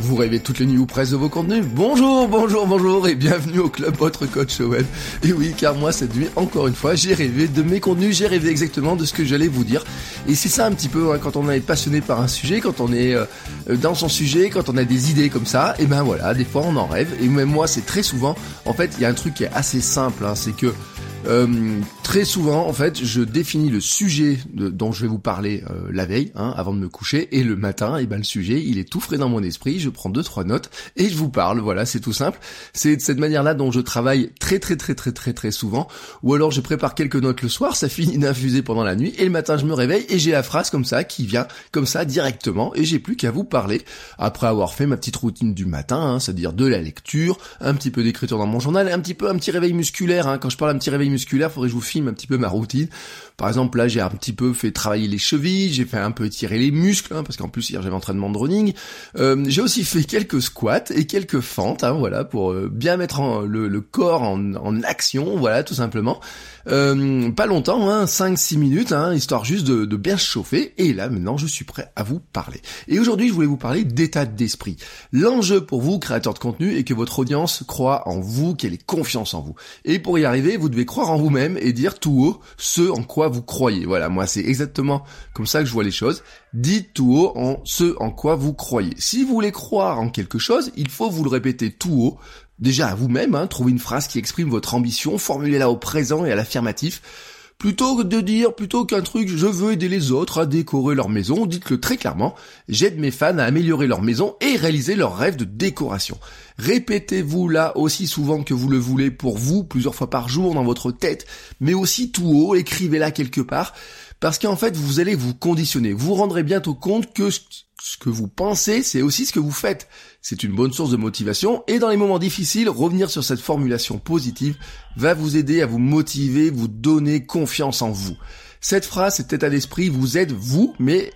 Vous rêvez toutes les nuits ou presque de vos contenus Bonjour, bonjour, bonjour et bienvenue au club Votre Coach Web. Et oui, car moi cette nuit, encore une fois, j'ai rêvé de mes contenus, j'ai rêvé exactement de ce que j'allais vous dire. Et c'est ça un petit peu, hein, quand on est passionné par un sujet, quand on est euh, dans son sujet, quand on a des idées comme ça, et ben voilà, des fois on en rêve. Et même moi, c'est très souvent, en fait, il y a un truc qui est assez simple, hein, c'est que euh, très souvent, en fait, je définis le sujet de, dont je vais vous parler euh, la veille, hein, avant de me coucher, et le matin, et ben le sujet, il est tout frais dans mon esprit. Je prends deux trois notes et je vous parle. Voilà, c'est tout simple. C'est de cette manière-là dont je travaille très très très très très très souvent. Ou alors je prépare quelques notes le soir, ça finit d'infuser pendant la nuit, et le matin je me réveille et j'ai la phrase comme ça qui vient comme ça directement, et j'ai plus qu'à vous parler après avoir fait ma petite routine du matin, hein, c'est-à-dire de la lecture, un petit peu d'écriture dans mon journal, un petit peu un petit réveil musculaire. Hein. Quand je parle un petit réveil musculaire, faudrait que je vous filme un petit peu ma routine. Par exemple, là, j'ai un petit peu fait travailler les chevilles, j'ai fait un peu tirer les muscles, hein, parce qu'en plus hier j'avais entraînement de running. Euh, j'ai aussi fait quelques squats et quelques fentes, hein, voilà, pour euh, bien mettre le, corps en, action, voilà, tout simplement. Euh, pas longtemps, hein, 5-6 minutes, hein, histoire juste de, de, bien se chauffer. Et là, maintenant, je suis prêt à vous parler. Et aujourd'hui, je voulais vous parler d'état d'esprit. L'enjeu pour vous, créateur de contenu, est que votre audience croit en vous, qu'elle ait confiance en vous. Et pour y arriver, vous devez croire en vous-même et dire tout haut ce en quoi vous croyez. Voilà, moi, c'est exactement comme ça que je vois les choses. Dites tout haut en ce en quoi vous croyez. Si vous voulez croire en quelque chose, il faut vous le répéter tout haut Déjà à vous-même, hein, trouvez une phrase qui exprime votre ambition, formulez-la au présent et à l'affirmatif. Plutôt que de dire, plutôt qu'un truc, je veux aider les autres à décorer leur maison, dites-le très clairement, j'aide mes fans à améliorer leur maison et réaliser leurs rêves de décoration. Répétez-vous là aussi souvent que vous le voulez pour vous, plusieurs fois par jour dans votre tête, mais aussi tout haut, écrivez-la quelque part, parce qu'en fait vous allez vous conditionner. Vous vous rendrez bientôt compte que ce que vous pensez, c'est aussi ce que vous faites. C'est une bonne source de motivation et dans les moments difficiles, revenir sur cette formulation positive va vous aider à vous motiver, vous donner confiance en vous. Cette phrase, cet état d'esprit vous aide vous, mais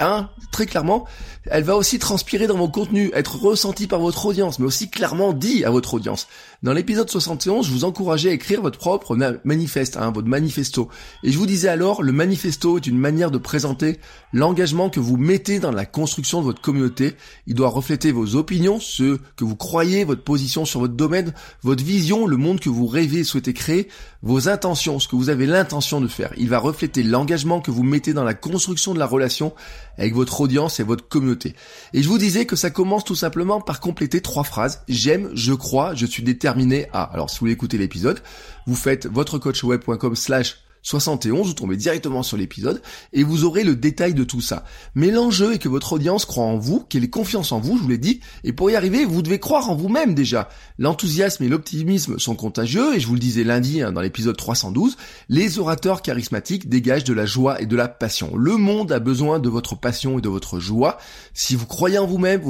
Hein, très clairement, elle va aussi transpirer dans vos contenus, être ressentie par votre audience, mais aussi clairement dit à votre audience. Dans l'épisode 71, je vous encourageais à écrire votre propre manifeste, hein, votre manifesto. Et je vous disais alors, le manifesto est une manière de présenter l'engagement que vous mettez dans la construction de votre communauté. Il doit refléter vos opinions, ce que vous croyez, votre position sur votre domaine, votre vision, le monde que vous rêvez et souhaitez créer, vos intentions, ce que vous avez l'intention de faire. Il va refléter l'engagement que vous mettez dans la construction de la relation avec votre audience et votre communauté. Et je vous disais que ça commence tout simplement par compléter trois phrases. J'aime, je crois, je suis déterminé à. Alors si vous voulez écouter l'épisode, vous faites votrecoachweb.com slash 71, vous tombez directement sur l'épisode et vous aurez le détail de tout ça. Mais l'enjeu est que votre audience croit en vous, qu'elle ait confiance en vous, je vous l'ai dit, et pour y arriver, vous devez croire en vous-même déjà. L'enthousiasme et l'optimisme sont contagieux, et je vous le disais lundi hein, dans l'épisode 312, les orateurs charismatiques dégagent de la joie et de la passion. Le monde a besoin de votre passion et de votre joie. Si vous croyez en vous-même,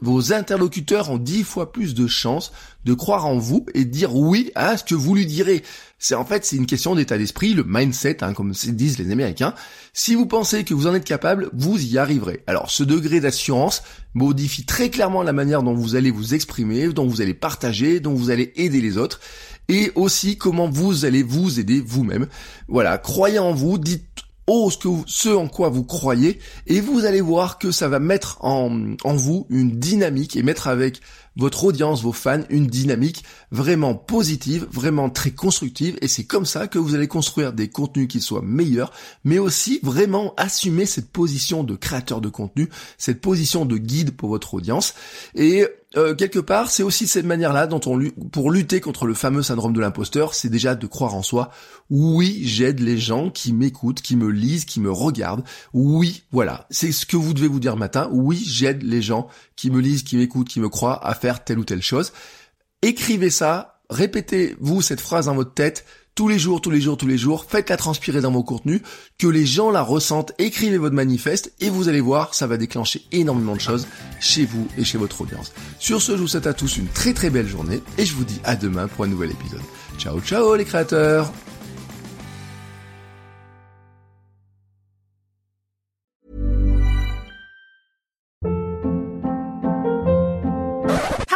vos, interlocuteurs ont dix fois plus de chances de croire en vous et de dire oui à ce que vous lui direz. C'est en fait c'est une question d'état d'esprit, mindset, hein, comme disent les Américains. Si vous pensez que vous en êtes capable, vous y arriverez. Alors ce degré d'assurance modifie très clairement la manière dont vous allez vous exprimer, dont vous allez partager, dont vous allez aider les autres, et aussi comment vous allez vous aider vous-même. Voilà, croyez en vous, dites oh, ce, que ce en quoi vous croyez, et vous allez voir que ça va mettre en, en vous une dynamique et mettre avec votre audience, vos fans, une dynamique vraiment positive, vraiment très constructive, et c'est comme ça que vous allez construire des contenus qui soient meilleurs, mais aussi vraiment assumer cette position de créateur de contenu, cette position de guide pour votre audience, et euh, quelque part, c'est aussi cette manière-là dont on pour lutter contre le fameux syndrome de l'imposteur, c'est déjà de croire en soi. Oui, j'aide les gens qui m'écoutent, qui me lisent, qui me regardent. Oui, voilà, c'est ce que vous devez vous dire matin. Oui, j'aide les gens qui me lisent, qui m'écoutent, qui me croient à faire telle ou telle chose. Écrivez ça, répétez-vous cette phrase dans votre tête tous les jours, tous les jours, tous les jours, faites-la transpirer dans vos contenus, que les gens la ressentent, écrivez votre manifeste et vous allez voir, ça va déclencher énormément de choses chez vous et chez votre audience. Sur ce, je vous souhaite à tous une très très belle journée et je vous dis à demain pour un nouvel épisode. Ciao ciao les créateurs